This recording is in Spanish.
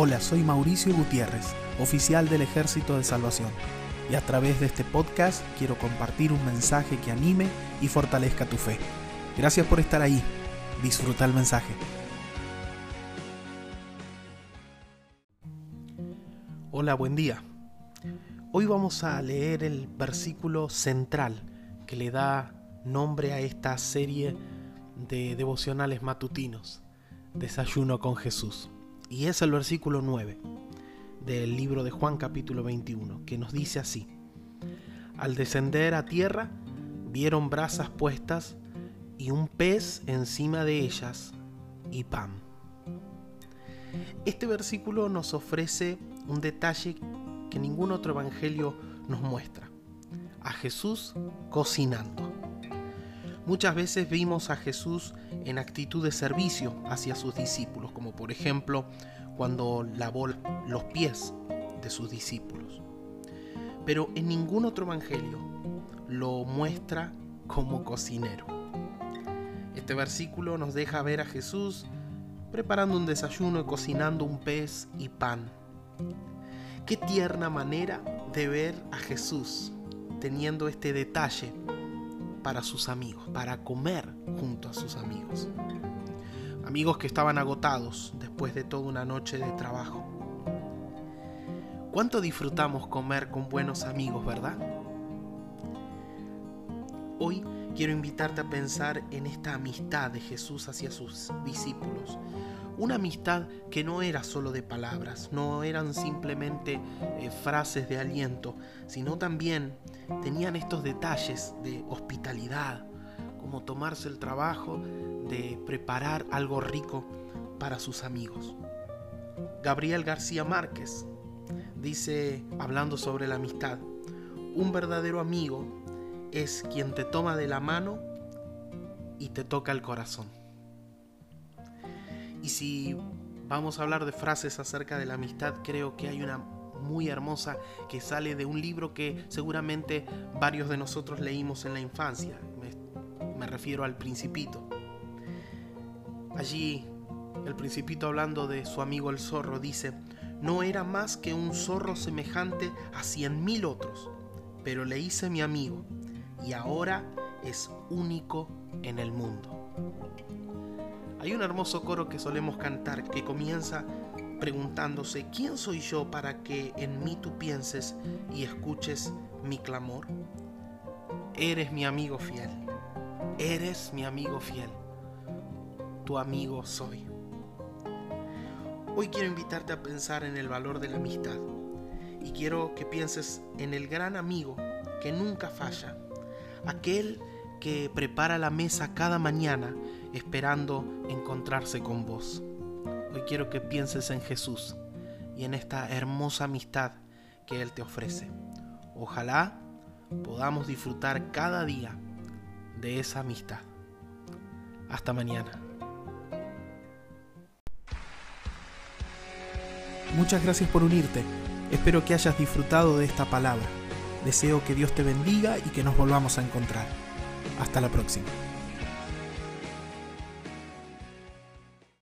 Hola, soy Mauricio Gutiérrez, oficial del Ejército de Salvación, y a través de este podcast quiero compartir un mensaje que anime y fortalezca tu fe. Gracias por estar ahí. Disfruta el mensaje. Hola, buen día. Hoy vamos a leer el versículo central que le da nombre a esta serie de devocionales matutinos, Desayuno con Jesús. Y es el versículo 9 del libro de Juan capítulo 21, que nos dice así. Al descender a tierra, vieron brasas puestas y un pez encima de ellas y pan. Este versículo nos ofrece un detalle que ningún otro evangelio nos muestra. A Jesús cocinando. Muchas veces vimos a Jesús en actitud de servicio hacia sus discípulos, como por ejemplo cuando lavó los pies de sus discípulos. Pero en ningún otro evangelio lo muestra como cocinero. Este versículo nos deja ver a Jesús preparando un desayuno y cocinando un pez y pan. Qué tierna manera de ver a Jesús teniendo este detalle para sus amigos, para comer junto a sus amigos. Amigos que estaban agotados después de toda una noche de trabajo. ¿Cuánto disfrutamos comer con buenos amigos, verdad? Hoy quiero invitarte a pensar en esta amistad de Jesús hacia sus discípulos. Una amistad que no era solo de palabras, no eran simplemente eh, frases de aliento, sino también tenían estos detalles de hospitalidad, como tomarse el trabajo de preparar algo rico para sus amigos. Gabriel García Márquez dice, hablando sobre la amistad, un verdadero amigo es quien te toma de la mano y te toca el corazón. Y si vamos a hablar de frases acerca de la amistad, creo que hay una muy hermosa que sale de un libro que seguramente varios de nosotros leímos en la infancia. Me, refiero al Principito. Allí el Principito hablando de su amigo el zorro dice, no era más que un zorro semejante a cien mil otros, pero le hice mi amigo y ahora es único en el mundo. Hay un hermoso coro que solemos cantar que comienza preguntándose, ¿quién soy yo para que en mí tú pienses y escuches mi clamor? Eres mi amigo fiel, eres mi amigo fiel, tu amigo soy. Hoy quiero invitarte a pensar en el valor de la amistad y quiero que pienses en el gran amigo que nunca falla, aquel que prepara la mesa cada mañana esperando encontrarse con vos. Hoy quiero que pienses en Jesús y en esta hermosa amistad que Él te ofrece. Ojalá podamos disfrutar cada día de esa amistad. Hasta mañana. Muchas gracias por unirte. Espero que hayas disfrutado de esta palabra. Deseo que Dios te bendiga y que nos volvamos a encontrar. Hasta la próxima.